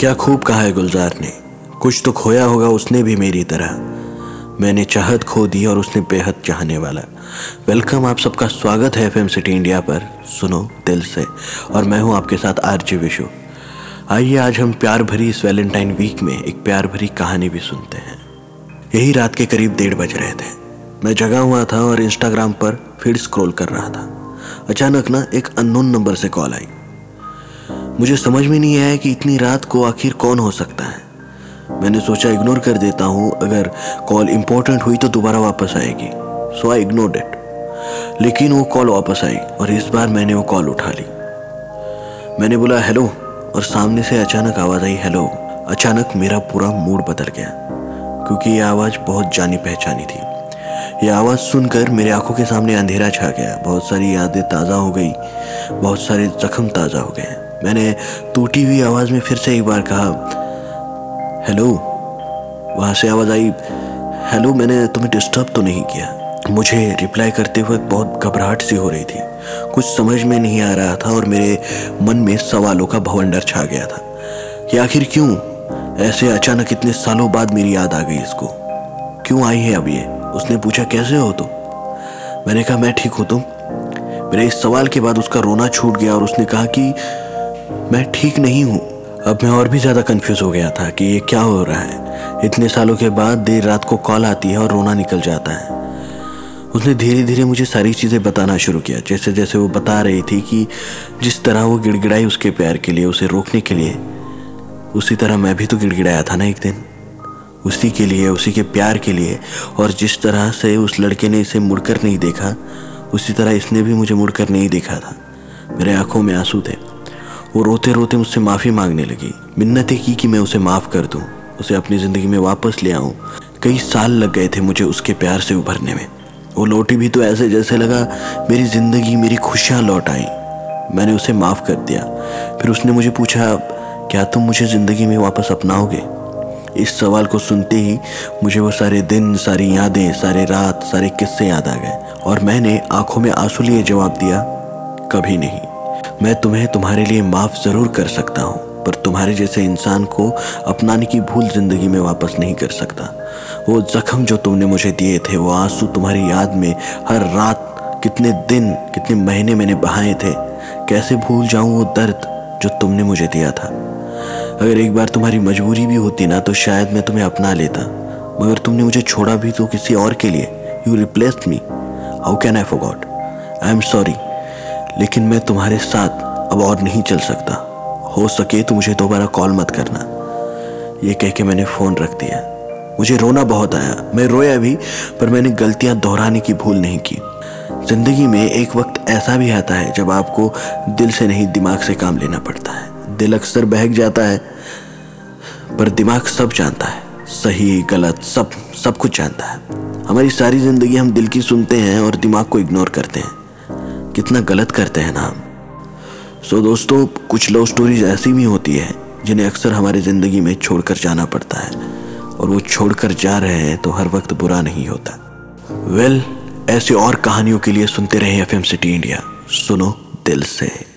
क्या खूब कहा है गुलजार ने। कुछ तो खोया होगा उसने भी मेरी तरह। मैंने चाहत खो दी और उसने बेहद चाहने वाला। वेलकम, आप सबका स्वागत है एफएम सिटी इंडिया पर। सुनो दिल से, और मैं हूँ आपके साथ आरजे विशु। आइए, आज हम प्यार भरी इस वैलेंटाइन वीक में एक प्यार भरी कहानी भी सुनते हैं। यही रात के करीब डेढ़ बज रहे थे। मैं जगा हुआ था और इंस्टाग्राम पर फिर स्क्रॉल कर रहा था। अचानक ना एक अननोन नंबर से कॉल आई। मुझे समझ में नहीं आया कि इतनी रात को आखिर कौन हो सकता है। मैंने सोचा इग्नोर कर देता हूँ, अगर कॉल इंपॉर्टेंट हुई तो दोबारा वापस आएगी। सो आई इग्नोर इट लेकिन वो कॉल वापस आई, और इस बार मैंने वो कॉल उठा ली। मैंने बोला हेलो और सामने से अचानक आवाज़ आई हेलो अचानक मेरा पूरा मूड बदल गया, क्योंकि ये आवाज़ बहुत जानी पहचानी थी। यह आवाज़ सुनकर मेरे आँखों के सामने अंधेरा छा गया, बहुत सारी यादें ताज़ा हो गई, बहुत सारे जख्म ताज़ा हो गए मैंने टूटी हुई आवाज़ में फिर से एक बार कहा, हेलो। वहाँ से आवाज़ आई, हेलो, मैंने तुम्हें डिस्टर्ब तो नहीं किया। मुझे रिप्लाई करते हुए बहुत घबराहट सी हो रही थी। कुछ समझ में नहीं आ रहा था और मेरे मन में सवालों का भवंडर छा गया था। कि आखिर क्यों? ऐसे अचानक इतने सालों बाद मेरी याद आ गई इसको। क्यों आई है अब ये? उसने पूछा, कैसे हो तुम? मैंने कहा, मैं ठीक हूँ तुम। मेरे इस सवाल के बाद उसका रोना छूट गया और उसने कहा कि मैं ठीक नहीं हूँ। अब मैं और भी ज़्यादा कंफ्यूज हो गया था कि ये क्या हो रहा है। इतने सालों के बाद देर रात को कॉल आती है और रोना निकल जाता है। उसने धीरे धीरे मुझे सारी चीज़ें बताना शुरू किया। जैसे जैसे वो बता रही थी कि जिस तरह वो गिड़गिड़ाई उसके प्यार के लिए, उसे रोकने के लिए, उसी तरह मैं भी तो गिड़गिड़ाया था ना एक दिन। उसी के लिए, उसी के प्यार के लिए। और जिस तरह से उस लड़के ने इसे मुड़कर नहीं देखा, उसी तरह इसने भी मुझे मुड़कर नहीं देखा था। मेरे आँखों में आँसू थे। वो रोते रोते मुझसे माफ़ी मांगने लगी। मिन्नतें की कि मैं उसे माफ़ कर दूँ, उसे अपनी ज़िंदगी में वापस ले आऊँ। कई साल लग गए थे मुझे उसके प्यार से उभरने में। वो लौटी भी तो ऐसे जैसे लगा, मेरी ज़िंदगी, मेरी खुशियाँ लौट आई। मैंने उसे माफ़ कर दिया। फिर उसने मुझे पूछा, क्या तुम मुझे ज़िंदगी में वापस अपनाओगे? इस सवाल को सुनते ही मुझे वो सारे दिन, सारी यादें, सारे रात, सारे किस्से याद आ गए। और मैंने आँखों में आँसू लिए जवाब दिया, कभी नहीं। मैं तुम्हें तुम्हारे लिए माफ़ ज़रूर कर सकता हूँ, पर तुम्हारे जैसे इंसान को अपनाने की भूल ज़िंदगी में वापस नहीं कर सकता। वो जख्म जो तुमने मुझे दिए थे, वो आँसू तुम्हारी याद में हर रात, कितने दिन, कितने महीने मैंने बहाए थे। कैसे भूल जाऊँ वो दर्द जो तुमने मुझे दिया था? अगर एक बार तुम्हारी मजबूरी भी होती ना तो शायद मैं तुम्हें अपना लेता। मगर तुमने मुझे छोड़ा भी तो किसी और के लिए। You replace me how can I God I am sorry लेकिन मैं तुम्हारे साथ अब और नहीं चल सकता। हो सके तो मुझे दोबारा कॉल मत करना। ये कह के मैंने फ़ोन रख दिया। मुझे रोना बहुत आया। मैं रोया भी, पर मैंने गलतियाँ दोहराने की भूल नहीं की। ज़िंदगी में एक वक्त ऐसा भी आता है जब आपको दिल से नहीं दिमाग से काम लेना पड़ता है। दिल अक्सर बहक जाता है, पर दिमाग सब जानता है। सही, गलत, सब सब कुछ जानता है। हमारी सारी ज़िंदगी हम दिल की सुनते हैं और दिमाग को इग्नोर करते हैं। कितना गलत करते हैं ना हम सो दोस्तों कुछ लव स्टोरीज ऐसी भी होती है जिन्हें अक्सर हमारी ज़िंदगी में छोड़कर जाना पड़ता है और वो छोड़कर जा रहे हैं तो हर वक्त बुरा नहीं होता। वेल well, ऐसी और कहानियों के लिए सुनते रहें एफ़ सिटी इंडिया सुनो दिल से।